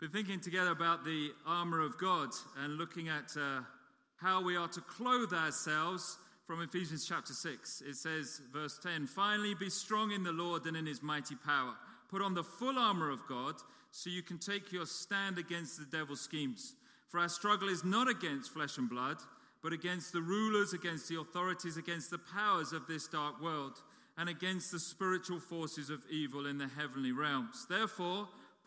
Been thinking together about the armor of God and looking at uh, how we are to clothe ourselves from Ephesians chapter 6. It says, verse 10 Finally, be strong in the Lord and in his mighty power. Put on the full armor of God so you can take your stand against the devil's schemes. For our struggle is not against flesh and blood, but against the rulers, against the authorities, against the powers of this dark world, and against the spiritual forces of evil in the heavenly realms. Therefore,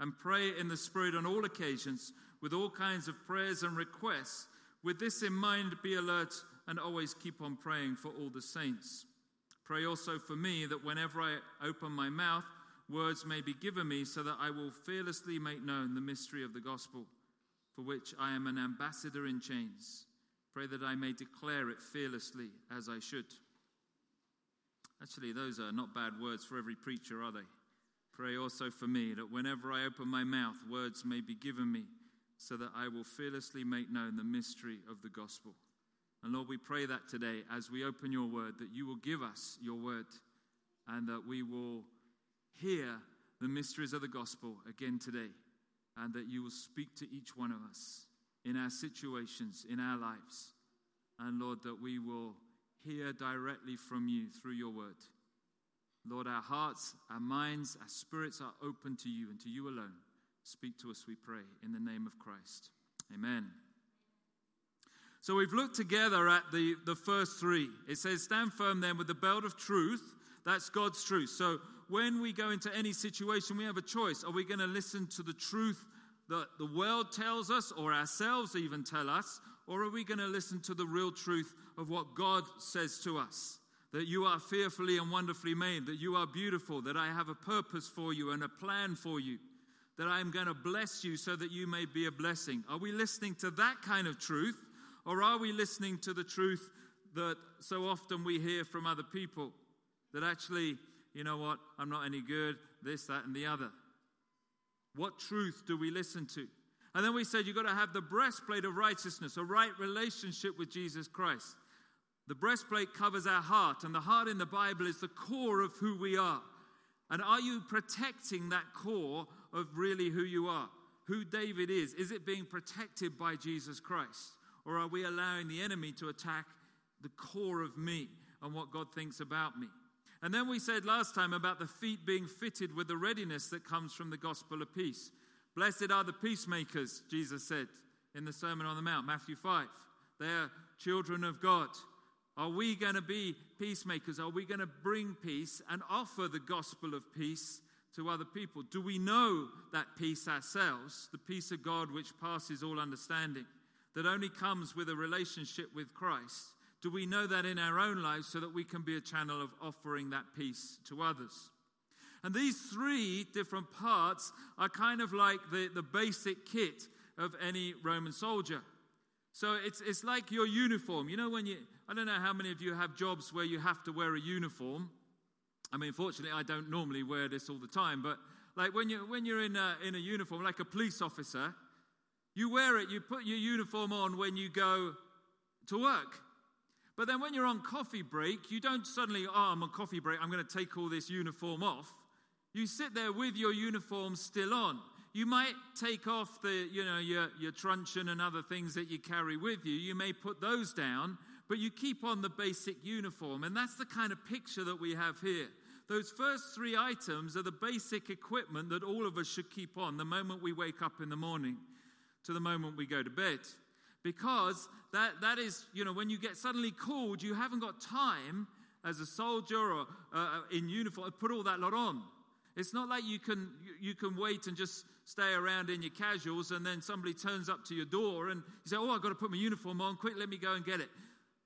and pray in the Spirit on all occasions with all kinds of prayers and requests. With this in mind, be alert and always keep on praying for all the saints. Pray also for me that whenever I open my mouth, words may be given me so that I will fearlessly make known the mystery of the gospel, for which I am an ambassador in chains. Pray that I may declare it fearlessly as I should. Actually, those are not bad words for every preacher, are they? Pray also for me that whenever I open my mouth, words may be given me, so that I will fearlessly make known the mystery of the gospel. And Lord, we pray that today as we open your word, that you will give us your word and that we will hear the mysteries of the gospel again today, and that you will speak to each one of us in our situations, in our lives. And Lord, that we will hear directly from you through your word. Lord, our hearts, our minds, our spirits are open to you and to you alone. Speak to us, we pray, in the name of Christ. Amen. So we've looked together at the, the first three. It says, Stand firm then with the belt of truth. That's God's truth. So when we go into any situation, we have a choice. Are we going to listen to the truth that the world tells us, or ourselves even tell us, or are we going to listen to the real truth of what God says to us? That you are fearfully and wonderfully made, that you are beautiful, that I have a purpose for you and a plan for you, that I am going to bless you so that you may be a blessing. Are we listening to that kind of truth, or are we listening to the truth that so often we hear from other people that actually, you know what, I'm not any good, this, that, and the other? What truth do we listen to? And then we said you've got to have the breastplate of righteousness, a right relationship with Jesus Christ. The breastplate covers our heart, and the heart in the Bible is the core of who we are. And are you protecting that core of really who you are? Who David is? Is it being protected by Jesus Christ? Or are we allowing the enemy to attack the core of me and what God thinks about me? And then we said last time about the feet being fitted with the readiness that comes from the gospel of peace. Blessed are the peacemakers, Jesus said in the Sermon on the Mount, Matthew 5. They are children of God. Are we going to be peacemakers? Are we going to bring peace and offer the gospel of peace to other people? Do we know that peace ourselves, the peace of God which passes all understanding, that only comes with a relationship with Christ? Do we know that in our own lives so that we can be a channel of offering that peace to others? And these three different parts are kind of like the, the basic kit of any Roman soldier. So it's, it's like your uniform. You know, when you, I don't know how many of you have jobs where you have to wear a uniform. I mean, fortunately, I don't normally wear this all the time, but like when, you, when you're in a, in a uniform, like a police officer, you wear it, you put your uniform on when you go to work. But then when you're on coffee break, you don't suddenly, oh, I'm on coffee break, I'm going to take all this uniform off. You sit there with your uniform still on. You might take off the, you know, your, your truncheon and other things that you carry with you. You may put those down, but you keep on the basic uniform. And that's the kind of picture that we have here. Those first three items are the basic equipment that all of us should keep on the moment we wake up in the morning to the moment we go to bed. Because that, that is, you know, when you get suddenly called, you haven't got time as a soldier or uh, in uniform to put all that lot on. It's not like you can, you can wait and just stay around in your casuals and then somebody turns up to your door and you say, Oh, I've got to put my uniform on. Quick, let me go and get it.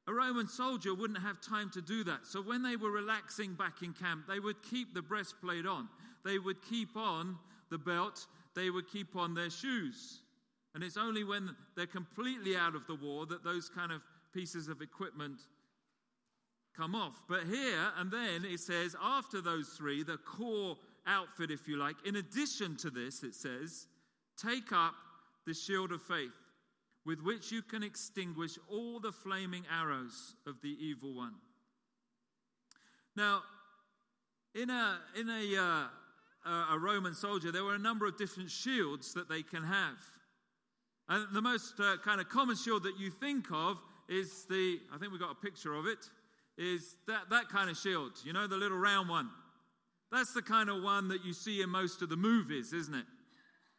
A Roman soldier wouldn't have time to do that. So when they were relaxing back in camp, they would keep the breastplate on. They would keep on the belt. they would keep on their shoes. And it's only when they're completely out of the war that those kind of pieces of equipment come off. But here and then it says, after those three, the core outfit, if you like, in addition to this, it says, take up the shield of faith with which you can extinguish all the flaming arrows of the evil one. Now, in a, in a, uh, a Roman soldier, there were a number of different shields that they can have. And the most uh, kind of common shield that you think of is the, I think we've got a picture of it, is that, that kind of shield, you know, the little round one. That's the kind of one that you see in most of the movies, isn't it?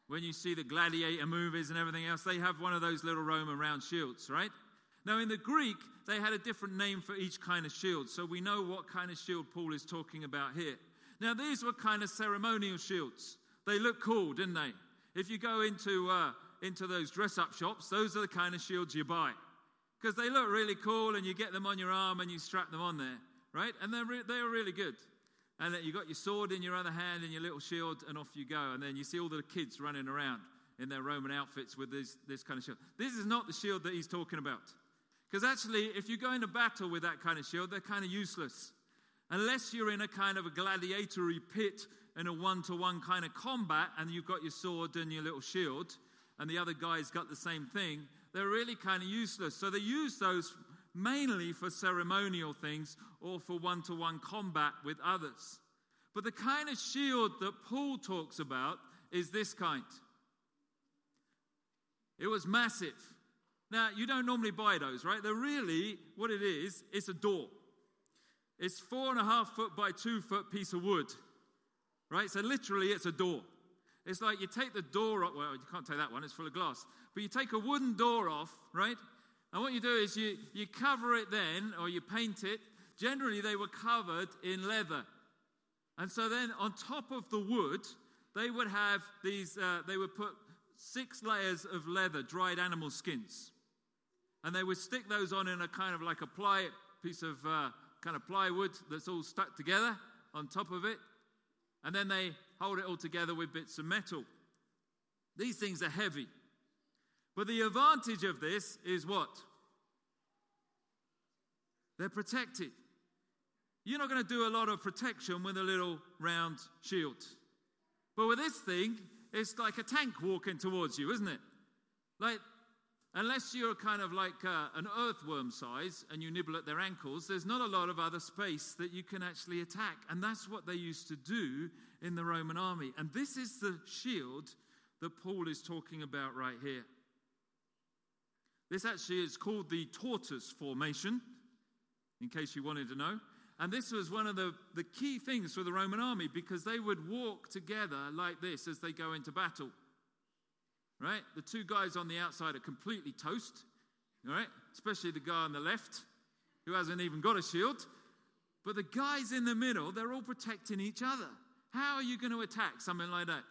When you see the gladiator movies and everything else, they have one of those little Roman round shields, right? Now, in the Greek, they had a different name for each kind of shield, so we know what kind of shield Paul is talking about here. Now, these were kind of ceremonial shields. They look cool, didn't they? If you go into, uh, into those dress up shops, those are the kind of shields you buy because they look really cool and you get them on your arm and you strap them on there, right? And they're, re- they're really good. And then you got your sword in your other hand and your little shield, and off you go. And then you see all the kids running around in their Roman outfits with this, this kind of shield. This is not the shield that he's talking about. Because actually, if you go into battle with that kind of shield, they're kind of useless. Unless you're in a kind of a gladiatory pit in a one to one kind of combat and you've got your sword and your little shield, and the other guy's got the same thing, they're really kind of useless. So they use those mainly for ceremonial things or for one to one combat with others. But the kind of shield that Paul talks about is this kind. It was massive. Now, you don't normally buy those, right? They're really, what it is, it's a door. It's four and a half foot by two foot piece of wood, right? So literally, it's a door. It's like you take the door off, well, you can't take that one, it's full of glass. But you take a wooden door off, right? And what you do is you, you cover it then, or you paint it. Generally, they were covered in leather. And so then on top of the wood, they would have these, uh, they would put six layers of leather, dried animal skins. And they would stick those on in a kind of like a ply, piece of uh, kind of plywood that's all stuck together on top of it. And then they hold it all together with bits of metal. These things are heavy. But the advantage of this is what? They're protected. You're not going to do a lot of protection with a little round shield. But with this thing, it's like a tank walking towards you, isn't it? Like, unless you're kind of like uh, an earthworm size and you nibble at their ankles, there's not a lot of other space that you can actually attack. And that's what they used to do in the Roman army. And this is the shield that Paul is talking about right here. This actually is called the tortoise formation, in case you wanted to know. And this was one of the, the key things for the Roman army because they would walk together like this as they go into battle. Right? The two guys on the outside are completely toast, right? Especially the guy on the left who hasn't even got a shield. But the guys in the middle, they're all protecting each other. How are you going to attack something like that?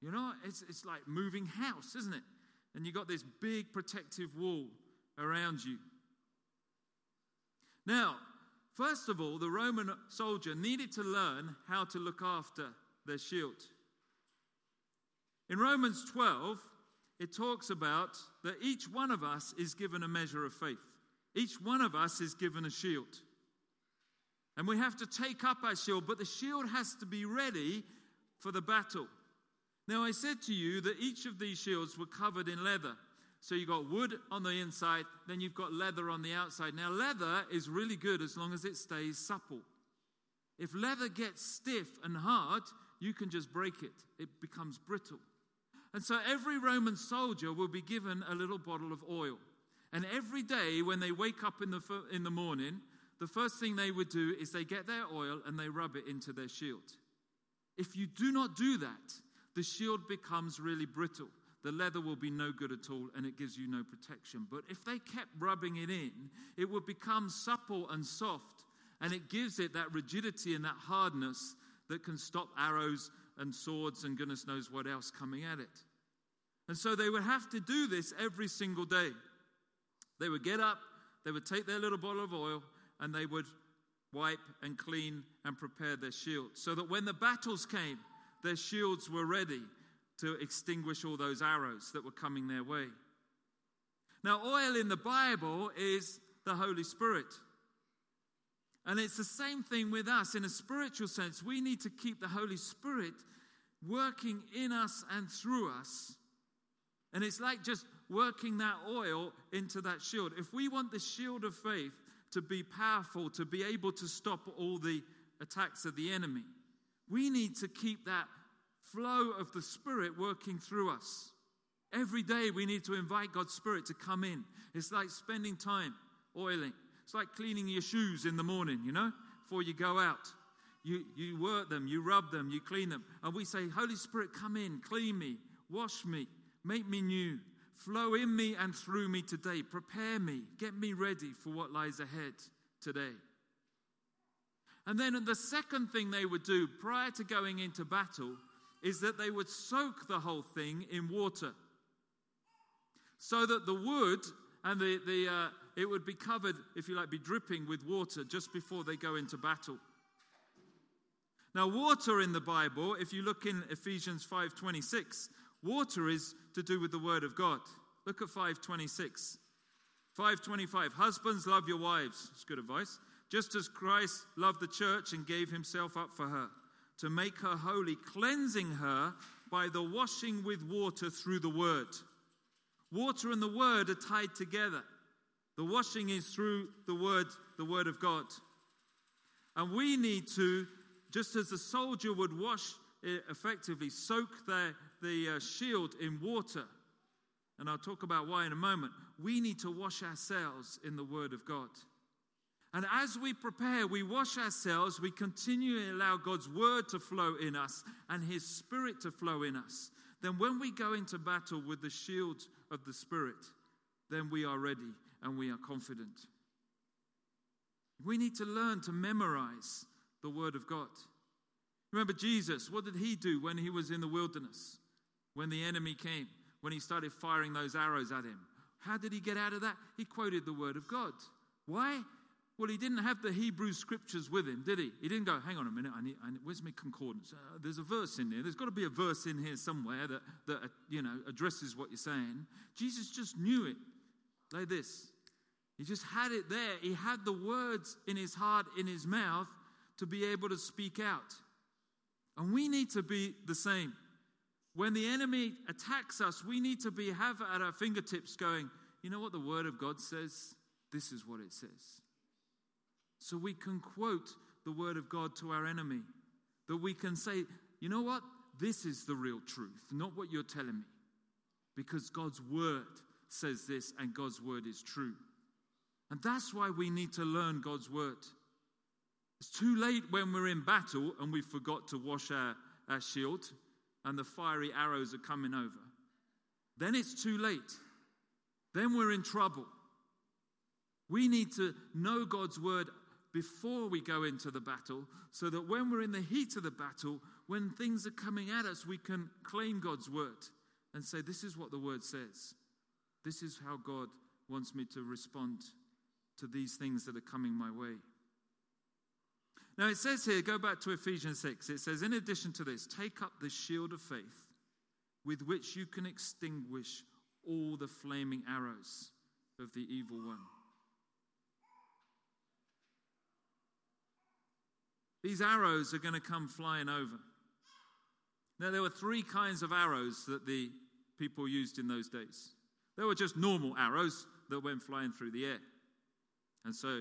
You know, it's, it's like moving house, isn't it? And you've got this big protective wall around you. Now, first of all, the Roman soldier needed to learn how to look after their shield. In Romans 12, it talks about that each one of us is given a measure of faith. Each one of us is given a shield. And we have to take up our shield, but the shield has to be ready for the battle. Now, I said to you that each of these shields were covered in leather. So you've got wood on the inside, then you've got leather on the outside. Now, leather is really good as long as it stays supple. If leather gets stiff and hard, you can just break it, it becomes brittle. And so every Roman soldier will be given a little bottle of oil. And every day when they wake up in the, in the morning, the first thing they would do is they get their oil and they rub it into their shield. If you do not do that, the shield becomes really brittle. The leather will be no good at all and it gives you no protection. But if they kept rubbing it in, it would become supple and soft and it gives it that rigidity and that hardness that can stop arrows and swords and goodness knows what else coming at it. And so they would have to do this every single day. They would get up, they would take their little bottle of oil, and they would wipe and clean and prepare their shield so that when the battles came, their shields were ready to extinguish all those arrows that were coming their way. Now, oil in the Bible is the Holy Spirit. And it's the same thing with us in a spiritual sense. We need to keep the Holy Spirit working in us and through us. And it's like just working that oil into that shield. If we want the shield of faith to be powerful, to be able to stop all the attacks of the enemy, we need to keep that flow of the Spirit working through us. Every day we need to invite God's Spirit to come in. It's like spending time oiling. It's like cleaning your shoes in the morning, you know, before you go out. You, you work them, you rub them, you clean them. And we say, Holy Spirit, come in, clean me, wash me, make me new, flow in me and through me today. Prepare me, get me ready for what lies ahead today. And then the second thing they would do prior to going into battle is that they would soak the whole thing in water so that the wood and the, the, uh, it would be covered, if you like, be dripping with water just before they go into battle. Now, water in the Bible, if you look in Ephesians 5:26, water is to do with the word of God. Look at 5:26. 5:25 Husbands love your wives. It's good advice. Just as Christ loved the church and gave himself up for her to make her holy, cleansing her by the washing with water through the word. Water and the word are tied together. The washing is through the word, the word of God. And we need to, just as the soldier would wash effectively, soak their, the uh, shield in water. And I'll talk about why in a moment. We need to wash ourselves in the word of God. And as we prepare, we wash ourselves, we continually allow God's word to flow in us and his spirit to flow in us. Then, when we go into battle with the shield of the spirit, then we are ready and we are confident. We need to learn to memorize the word of God. Remember Jesus, what did he do when he was in the wilderness? When the enemy came, when he started firing those arrows at him. How did he get out of that? He quoted the word of God. Why? Well, he didn't have the Hebrew scriptures with him, did he? He didn't go, hang on a minute, I need, I need where's my concordance? Uh, there's a verse in there. There's got to be a verse in here somewhere that, that uh, you know, addresses what you're saying. Jesus just knew it like this. He just had it there. He had the words in his heart, in his mouth, to be able to speak out. And we need to be the same. When the enemy attacks us, we need to be have at our fingertips going, you know what the word of God says? This is what it says. So we can quote the word of God to our enemy. That we can say, you know what? This is the real truth, not what you're telling me. Because God's word says this, and God's word is true. And that's why we need to learn God's word. It's too late when we're in battle and we forgot to wash our, our shield and the fiery arrows are coming over. Then it's too late. Then we're in trouble. We need to know God's word before we go into the battle so that when we're in the heat of the battle, when things are coming at us, we can claim God's word and say, This is what the word says. This is how God wants me to respond to these things that are coming my way. Now it says here, go back to Ephesians 6. It says, In addition to this, take up the shield of faith with which you can extinguish all the flaming arrows of the evil one. These arrows are going to come flying over. Now, there were three kinds of arrows that the people used in those days. There were just normal arrows that went flying through the air. And so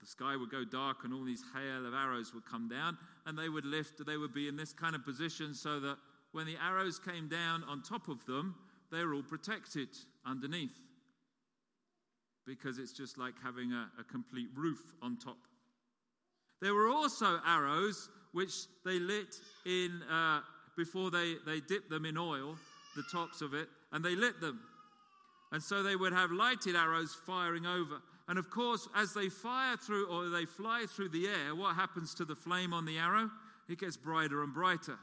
the sky would go dark and all these hail of arrows would come down and they would lift, they would be in this kind of position so that when the arrows came down on top of them, they were all protected underneath. Because it's just like having a, a complete roof on top. There were also arrows which they lit in uh, before they, they dipped them in oil, the tops of it, and they lit them. And so they would have lighted arrows firing over. And of course, as they fire through or they fly through the air, what happens to the flame on the arrow? It gets brighter and brighter.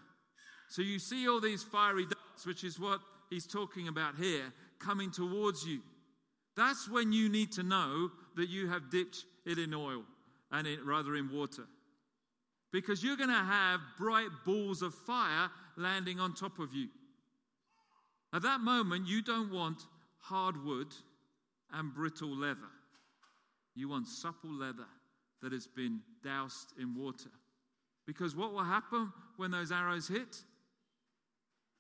So you see all these fiery darts, which is what he's talking about here, coming towards you. That's when you need to know that you have dipped it in oil and in, rather in water. because you're going to have bright balls of fire landing on top of you. At that moment, you don't want hard wood and brittle leather. You want supple leather that has been doused in water. Because what will happen when those arrows hit?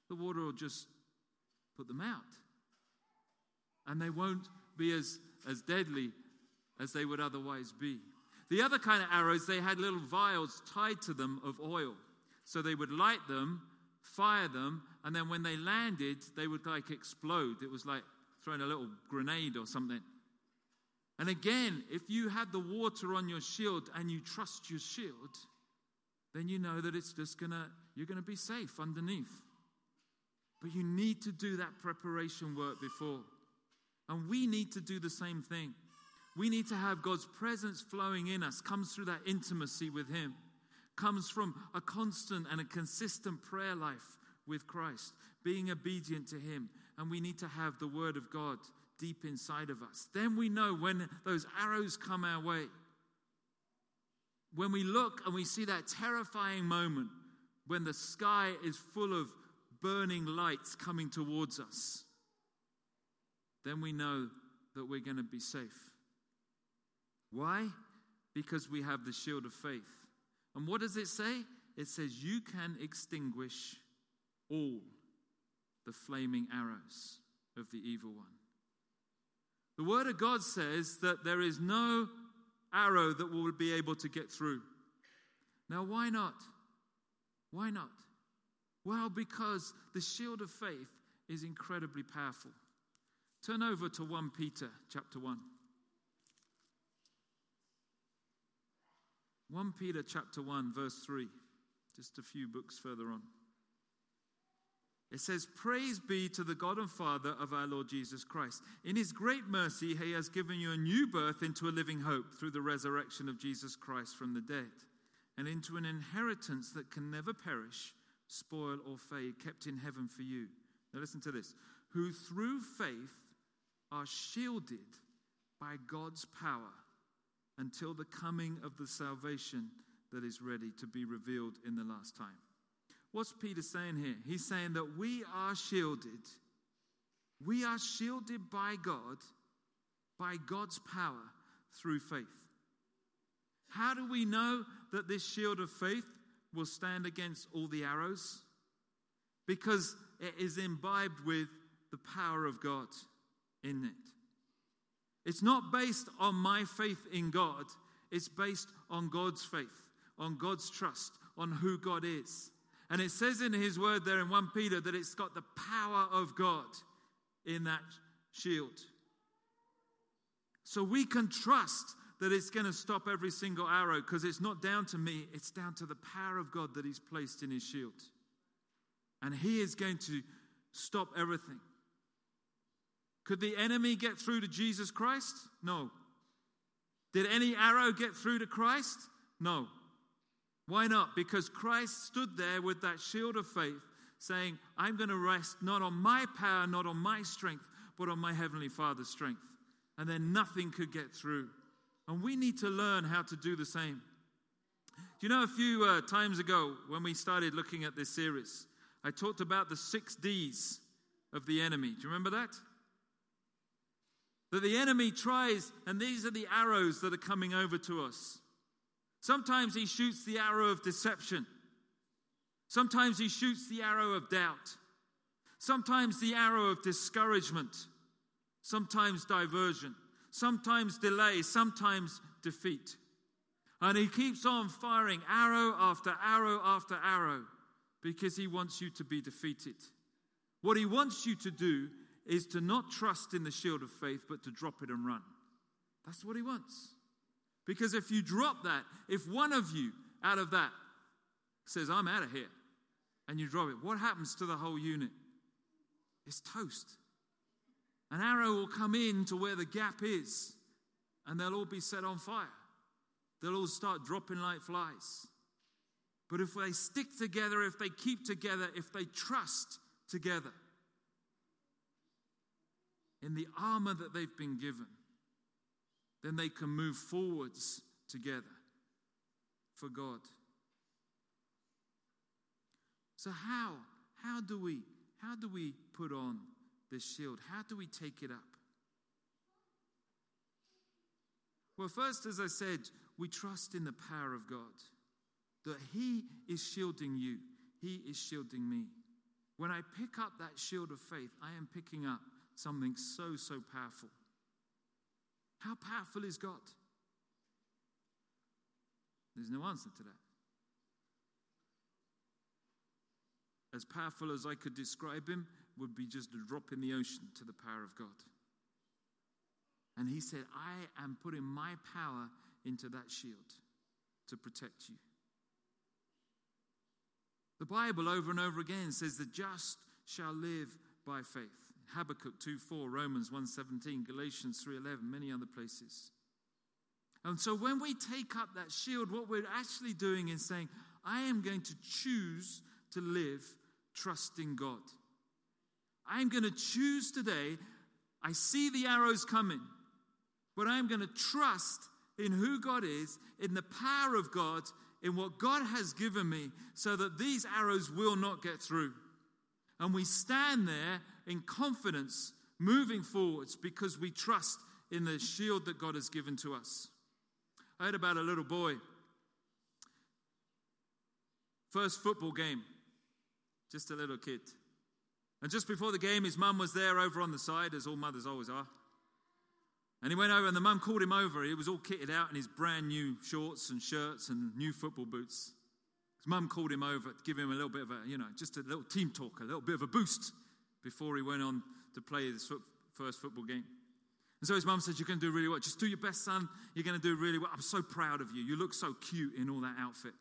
The water will just put them out. And they won't be as, as deadly as they would otherwise be. The other kind of arrows, they had little vials tied to them of oil. So they would light them, fire them, and then when they landed, they would like explode. It was like throwing a little grenade or something. And again, if you had the water on your shield and you trust your shield, then you know that it's just gonna, you're gonna be safe underneath. But you need to do that preparation work before. And we need to do the same thing. We need to have God's presence flowing in us, comes through that intimacy with Him, comes from a constant and a consistent prayer life with Christ, being obedient to Him. And we need to have the Word of God deep inside of us. Then we know when those arrows come our way, when we look and we see that terrifying moment when the sky is full of burning lights coming towards us, then we know that we're going to be safe. Why? Because we have the shield of faith. And what does it say? It says, You can extinguish all the flaming arrows of the evil one. The Word of God says that there is no arrow that will be able to get through. Now, why not? Why not? Well, because the shield of faith is incredibly powerful. Turn over to 1 Peter chapter 1. 1 Peter chapter 1 verse 3, just a few books further on. It says, Praise be to the God and Father of our Lord Jesus Christ. In his great mercy, he has given you a new birth into a living hope through the resurrection of Jesus Christ from the dead, and into an inheritance that can never perish, spoil, or fade, kept in heaven for you. Now, listen to this who through faith are shielded by God's power until the coming of the salvation that is ready to be revealed in the last time. What's Peter saying here? He's saying that we are shielded. We are shielded by God, by God's power through faith. How do we know that this shield of faith will stand against all the arrows? Because it is imbibed with the power of God in it. It's not based on my faith in God, it's based on God's faith, on God's trust, on who God is. And it says in his word there in 1 Peter that it's got the power of God in that shield. So we can trust that it's going to stop every single arrow because it's not down to me, it's down to the power of God that he's placed in his shield. And he is going to stop everything. Could the enemy get through to Jesus Christ? No. Did any arrow get through to Christ? No. Why not? Because Christ stood there with that shield of faith, saying, I'm going to rest not on my power, not on my strength, but on my Heavenly Father's strength. And then nothing could get through. And we need to learn how to do the same. Do you know a few uh, times ago when we started looking at this series, I talked about the six D's of the enemy. Do you remember that? That the enemy tries, and these are the arrows that are coming over to us. Sometimes he shoots the arrow of deception. Sometimes he shoots the arrow of doubt. Sometimes the arrow of discouragement. Sometimes diversion. Sometimes delay. Sometimes defeat. And he keeps on firing arrow after arrow after arrow because he wants you to be defeated. What he wants you to do is to not trust in the shield of faith, but to drop it and run. That's what he wants. Because if you drop that, if one of you out of that says, I'm out of here, and you drop it, what happens to the whole unit? It's toast. An arrow will come in to where the gap is, and they'll all be set on fire. They'll all start dropping like flies. But if they stick together, if they keep together, if they trust together, in the armor that they've been given, then they can move forwards together for God. So how? How do we how do we put on this shield? How do we take it up? Well, first, as I said, we trust in the power of God. That He is shielding you, He is shielding me. When I pick up that shield of faith, I am picking up something so, so powerful. How powerful is God? There's no answer to that. As powerful as I could describe him, would be just a drop in the ocean to the power of God. And he said, I am putting my power into that shield to protect you. The Bible over and over again says the just shall live by faith. Habakkuk 2:4, Romans 1:17, Galatians 3:11, many other places. And so when we take up that shield, what we're actually doing is saying, I am going to choose to live trusting God. I am going to choose today. I see the arrows coming, but I'm going to trust in who God is, in the power of God, in what God has given me, so that these arrows will not get through. And we stand there in confidence, moving forwards, because we trust in the shield that God has given to us. I heard about a little boy. First football game, just a little kid. And just before the game, his mum was there over on the side, as all mothers always are. And he went over, and the mum called him over. He was all kitted out in his brand new shorts and shirts and new football boots. His mum called him over to give him a little bit of a, you know, just a little team talk, a little bit of a boost before he went on to play his first football game. And so his mum said, You're going to do really well. Just do your best, son. You're going to do really well. I'm so proud of you. You look so cute in all that outfit.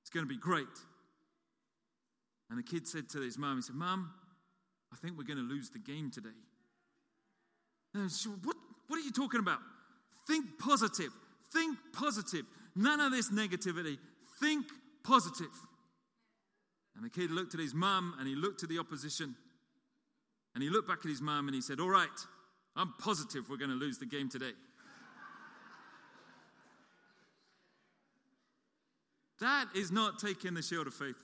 It's going to be great. And the kid said to his mum, He said, Mum, I think we're going to lose the game today. And she said, what, what are you talking about? Think positive. Think positive. None of this negativity. Think positive. And the kid looked at his mum and he looked at the opposition. And he looked back at his mum and he said, All right, I'm positive we're going to lose the game today. that is not taking the shield of faith.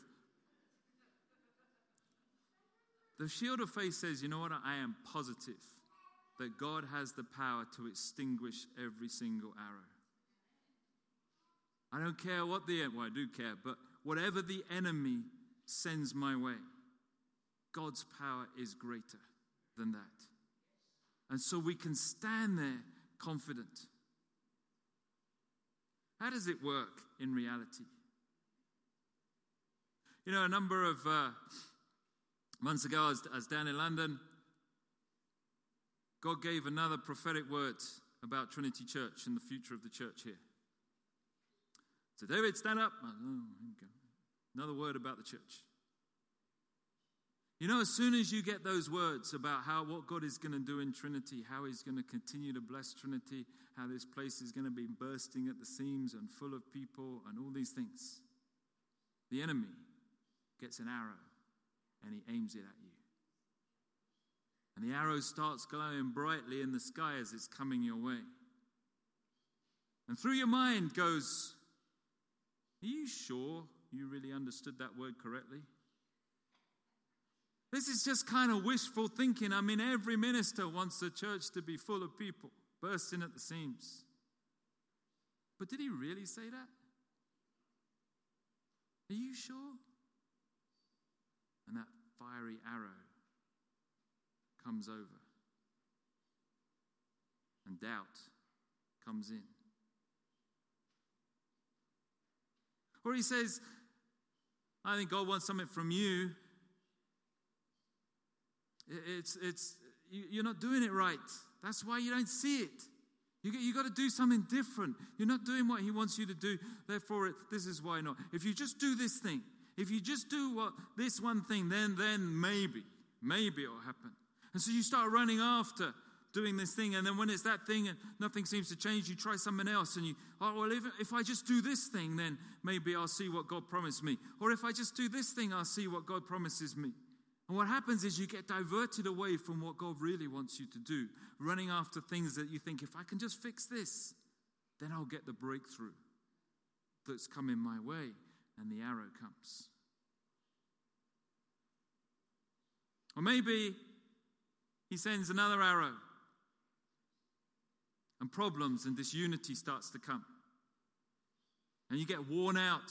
The shield of faith says, you know what? I am positive that God has the power to extinguish every single arrow. I don't care what the well, I do care, but whatever the enemy sends my way, God's power is greater than that. And so we can stand there confident. How does it work in reality? You know, a number of uh, months ago, I was down in London. God gave another prophetic word about Trinity Church and the future of the church here. So, David, stand up. Oh, another word about the church. You know, as soon as you get those words about how what God is going to do in Trinity, how He's going to continue to bless Trinity, how this place is going to be bursting at the seams and full of people and all these things, the enemy gets an arrow and he aims it at you. And the arrow starts glowing brightly in the sky as it's coming your way. And through your mind goes, Are you sure you really understood that word correctly? This is just kind of wishful thinking. I mean, every minister wants the church to be full of people bursting at the seams. But did he really say that? Are you sure? And that fiery arrow comes over, and doubt comes in. Or he says, I think God wants something from you it's, it's, you're not doing it right. That's why you don't see it. You, you got to do something different. You're not doing what He wants you to do. Therefore, this is why not. If you just do this thing, if you just do what this one thing, then then maybe, maybe it'll happen. And so you start running after doing this thing, and then when it's that thing and nothing seems to change, you try something else, and you, oh well, if, if I just do this thing, then maybe I'll see what God promised me. Or if I just do this thing, I'll see what God promises me. And what happens is you get diverted away from what God really wants you to do, running after things that you think, if I can just fix this, then I'll get the breakthrough that's coming my way, and the arrow comes. Or maybe he sends another arrow and problems and disunity starts to come. And you get worn out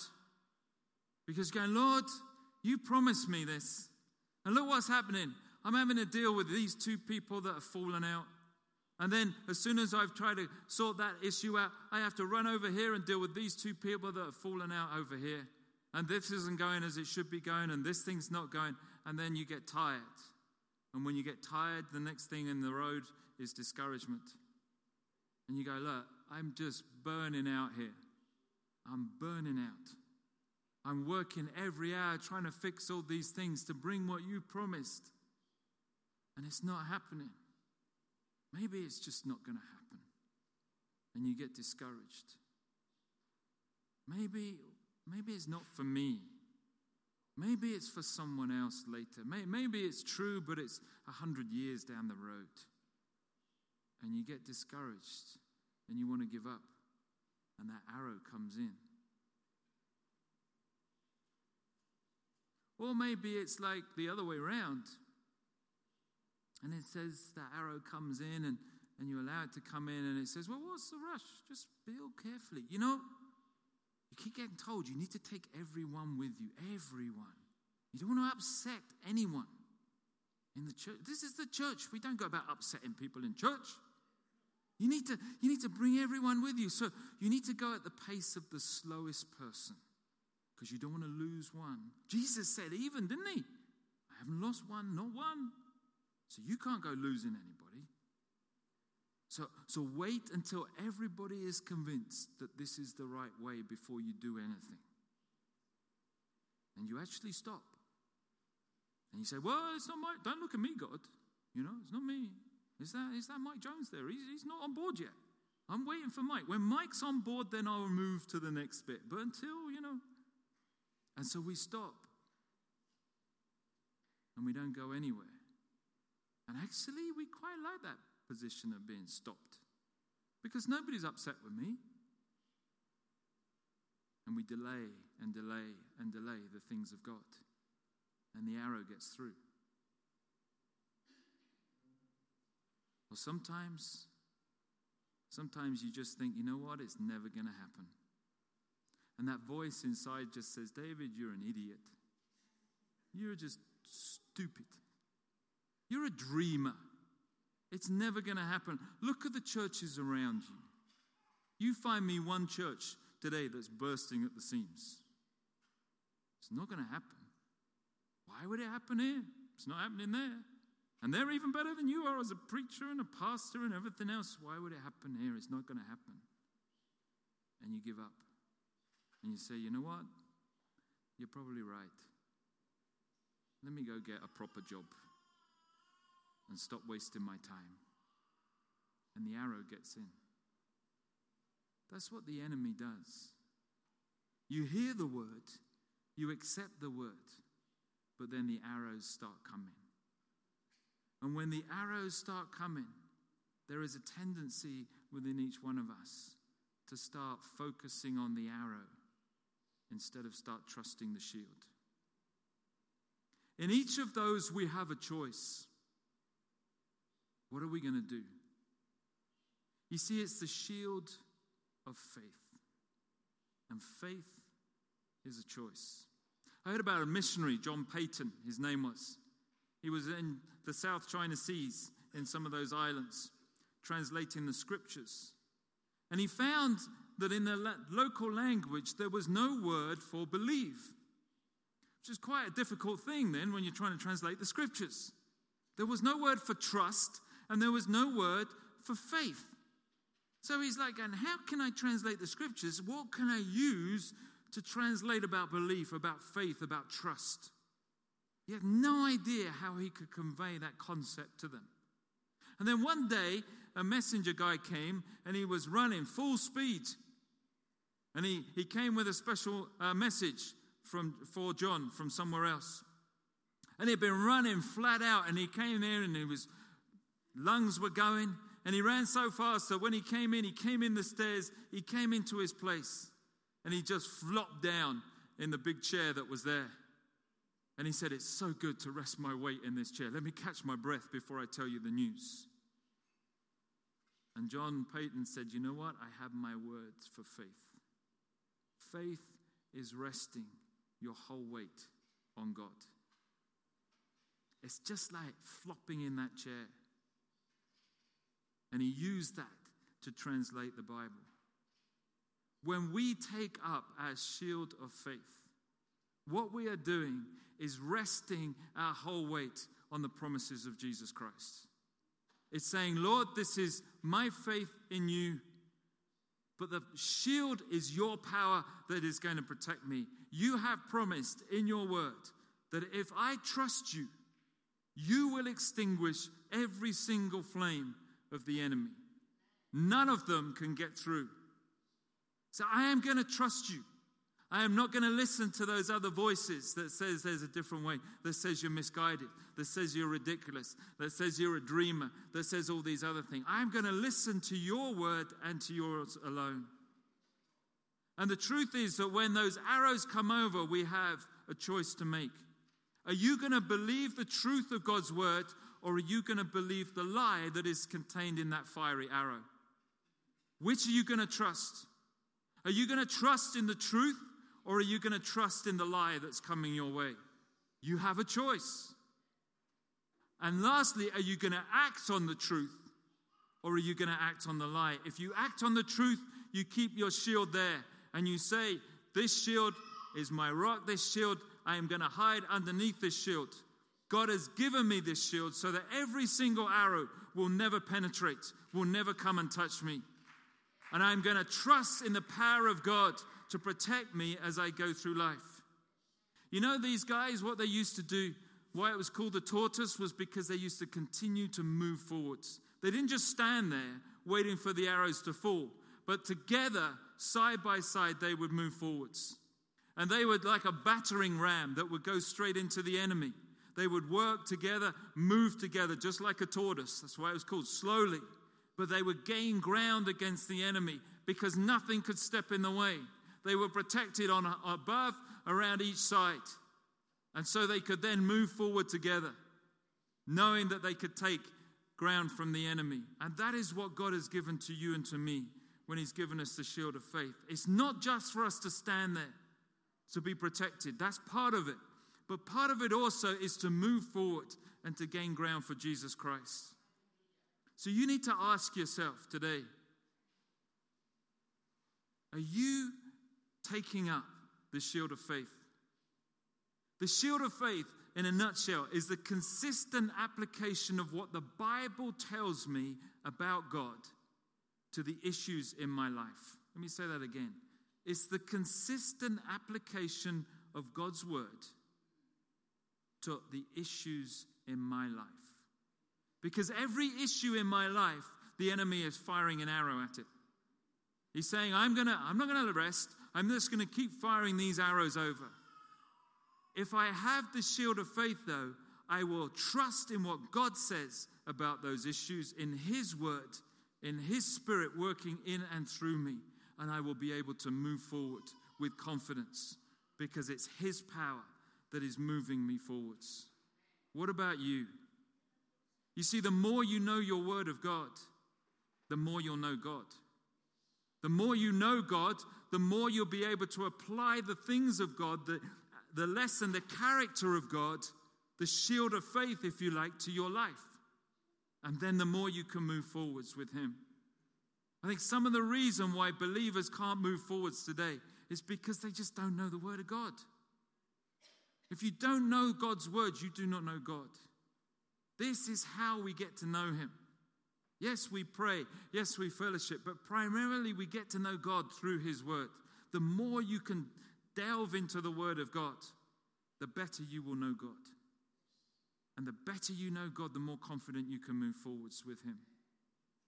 because you're going, Lord, you promised me this. And look what's happening. I'm having to deal with these two people that have fallen out. And then, as soon as I've tried to sort that issue out, I have to run over here and deal with these two people that have fallen out over here. And this isn't going as it should be going, and this thing's not going. And then you get tired. And when you get tired, the next thing in the road is discouragement. And you go, Look, I'm just burning out here. I'm burning out. I'm working every hour trying to fix all these things to bring what you promised. And it's not happening. Maybe it's just not going to happen. And you get discouraged. Maybe, maybe it's not for me. Maybe it's for someone else later. Maybe it's true, but it's a hundred years down the road. And you get discouraged and you want to give up. And that arrow comes in. Or maybe it's like the other way around. And it says that arrow comes in and, and you allow it to come in and it says, Well, what's the rush? Just build carefully. You know, you keep getting told you need to take everyone with you. Everyone. You don't want to upset anyone in the church. This is the church. We don't go about upsetting people in church. You need to, you need to bring everyone with you. So you need to go at the pace of the slowest person because you don't want to lose one. Jesus said, even, didn't he? I haven't lost one, not one. So you can't go losing anybody. So, so wait until everybody is convinced that this is the right way before you do anything. And you actually stop. And you say, Well, it's not my, don't look at me, God. You know, it's not me. Is that, is that Mike Jones there? He's, he's not on board yet. I'm waiting for Mike. When Mike's on board, then I'll move to the next bit. But until, you know. And so we stop. And we don't go anywhere. And actually, we quite like that position of being stopped because nobody's upset with me. And we delay and delay and delay the things of God. And the arrow gets through. Or sometimes, sometimes you just think, you know what, it's never going to happen. And that voice inside just says, David, you're an idiot. You're just stupid. You're a dreamer. It's never going to happen. Look at the churches around you. You find me one church today that's bursting at the seams. It's not going to happen. Why would it happen here? It's not happening there. And they're even better than you are as a preacher and a pastor and everything else. Why would it happen here? It's not going to happen. And you give up. And you say, you know what? You're probably right. Let me go get a proper job and stop wasting my time. And the arrow gets in. That's what the enemy does. You hear the word, you accept the word, but then the arrows start coming. And when the arrows start coming, there is a tendency within each one of us to start focusing on the arrow instead of start trusting the shield. In each of those, we have a choice. What are we going to do? You see, it's the shield of faith. And faith is a choice. I heard about a missionary, John Paton, his name was. He was in the South China Seas, in some of those islands, translating the scriptures. And he found that in the local language there was no word for believe, which is quite a difficult thing then when you're trying to translate the scriptures. There was no word for trust, and there was no word for faith. So he's like, and how can I translate the scriptures? What can I use to translate about belief, about faith, about trust? He had no idea how he could convey that concept to them. And then one day, a messenger guy came and he was running full speed. And he, he came with a special uh, message from, for John from somewhere else. And he'd been running flat out, and he came there and his lungs were going, and he ran so fast that when he came in, he came in the stairs, he came into his place, and he just flopped down in the big chair that was there. And he said, It's so good to rest my weight in this chair. Let me catch my breath before I tell you the news. And John Paton said, You know what? I have my words for faith. Faith is resting your whole weight on God. It's just like flopping in that chair. And he used that to translate the Bible. When we take up our shield of faith, what we are doing is resting our whole weight on the promises of Jesus Christ. It's saying, Lord, this is my faith in you, but the shield is your power that is going to protect me. You have promised in your word that if I trust you, you will extinguish every single flame of the enemy. None of them can get through. So I am going to trust you. I am not going to listen to those other voices that says there's a different way, that says you're misguided, that says you're ridiculous, that says you're a dreamer, that says all these other things. I'm going to listen to your word and to yours alone. And the truth is that when those arrows come over, we have a choice to make. Are you going to believe the truth of God's word, or are you going to believe the lie that is contained in that fiery arrow? Which are you going to trust? Are you going to trust in the truth or are you going to trust in the lie that's coming your way? You have a choice. And lastly, are you going to act on the truth or are you going to act on the lie? If you act on the truth, you keep your shield there and you say, This shield is my rock, this shield, I am going to hide underneath this shield. God has given me this shield so that every single arrow will never penetrate, will never come and touch me. And I'm going to trust in the power of God to protect me as I go through life. You know, these guys, what they used to do, why it was called the tortoise, was because they used to continue to move forwards. They didn't just stand there waiting for the arrows to fall, but together, side by side, they would move forwards. And they would, like a battering ram that would go straight into the enemy. They would work together, move together, just like a tortoise. That's why it was called slowly. But they would gain ground against the enemy because nothing could step in the way. They were protected on above, around each side. And so they could then move forward together, knowing that they could take ground from the enemy. And that is what God has given to you and to me when He's given us the shield of faith. It's not just for us to stand there to be protected, that's part of it. But part of it also is to move forward and to gain ground for Jesus Christ. So you need to ask yourself today are you taking up the shield of faith. The shield of faith, in a nutshell, is the consistent application of what the Bible tells me about God to the issues in my life. Let me say that again. It's the consistent application of God's word to the issues in my life. Because every issue in my life, the enemy is firing an arrow at it. He's saying, I'm, gonna, I'm not going to rest. I'm just going to keep firing these arrows over. If I have the shield of faith, though, I will trust in what God says about those issues in His word, in His spirit working in and through me, and I will be able to move forward with confidence because it's His power that is moving me forwards. What about you? You see, the more you know your word of God, the more you'll know God. The more you know God, the more you'll be able to apply the things of God, the, the lesson, the character of God, the shield of faith, if you like, to your life. And then the more you can move forwards with Him. I think some of the reason why believers can't move forwards today is because they just don't know the Word of God. If you don't know God's Word, you do not know God. This is how we get to know Him. Yes, we pray. Yes, we fellowship. But primarily, we get to know God through His Word. The more you can delve into the Word of God, the better you will know God. And the better you know God, the more confident you can move forwards with Him.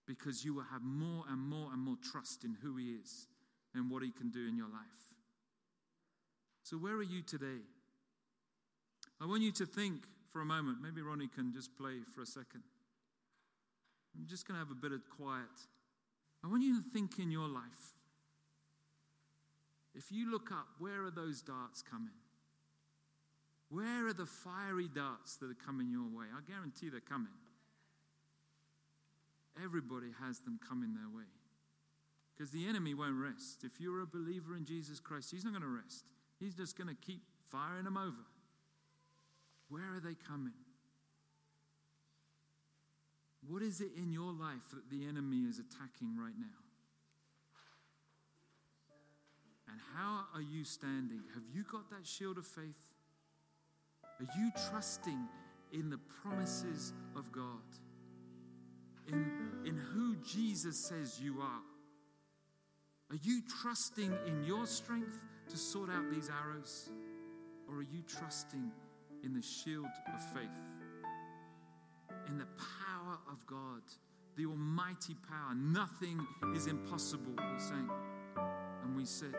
Because you will have more and more and more trust in who He is and what He can do in your life. So, where are you today? I want you to think for a moment. Maybe Ronnie can just play for a second. I'm just going to have a bit of quiet. I want you to think in your life. If you look up, where are those darts coming? Where are the fiery darts that are coming your way? I guarantee they're coming. Everybody has them coming their way. Because the enemy won't rest. If you're a believer in Jesus Christ, he's not going to rest. He's just going to keep firing them over. Where are they coming? What is it in your life that the enemy is attacking right now? And how are you standing? Have you got that shield of faith? Are you trusting in the promises of God? In, in who Jesus says you are? Are you trusting in your strength to sort out these arrows? Or are you trusting in the shield of faith? In the power of God, the almighty power. Nothing is impossible, we sang. And we said,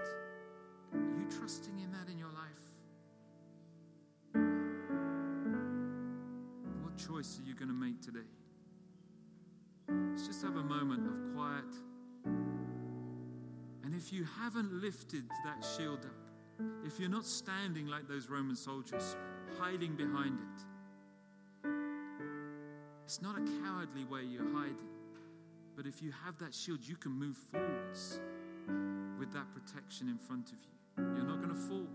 Are you trusting in that in your life? What choice are you going to make today? Let's just have a moment of quiet. And if you haven't lifted that shield up, if you're not standing like those Roman soldiers, hiding behind it, it's not a cowardly way you're hiding. But if you have that shield, you can move forwards with that protection in front of you. You're not going to fall.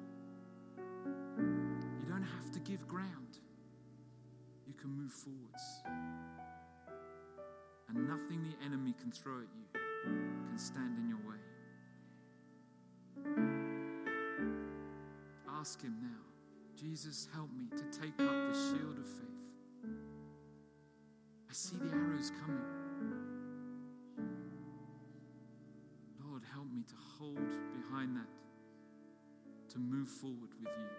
You don't have to give ground. You can move forwards. And nothing the enemy can throw at you can stand in your way. Ask Him now Jesus, help me to take up the shield of faith. I see the arrows coming. Lord, help me to hold behind that, to move forward with you.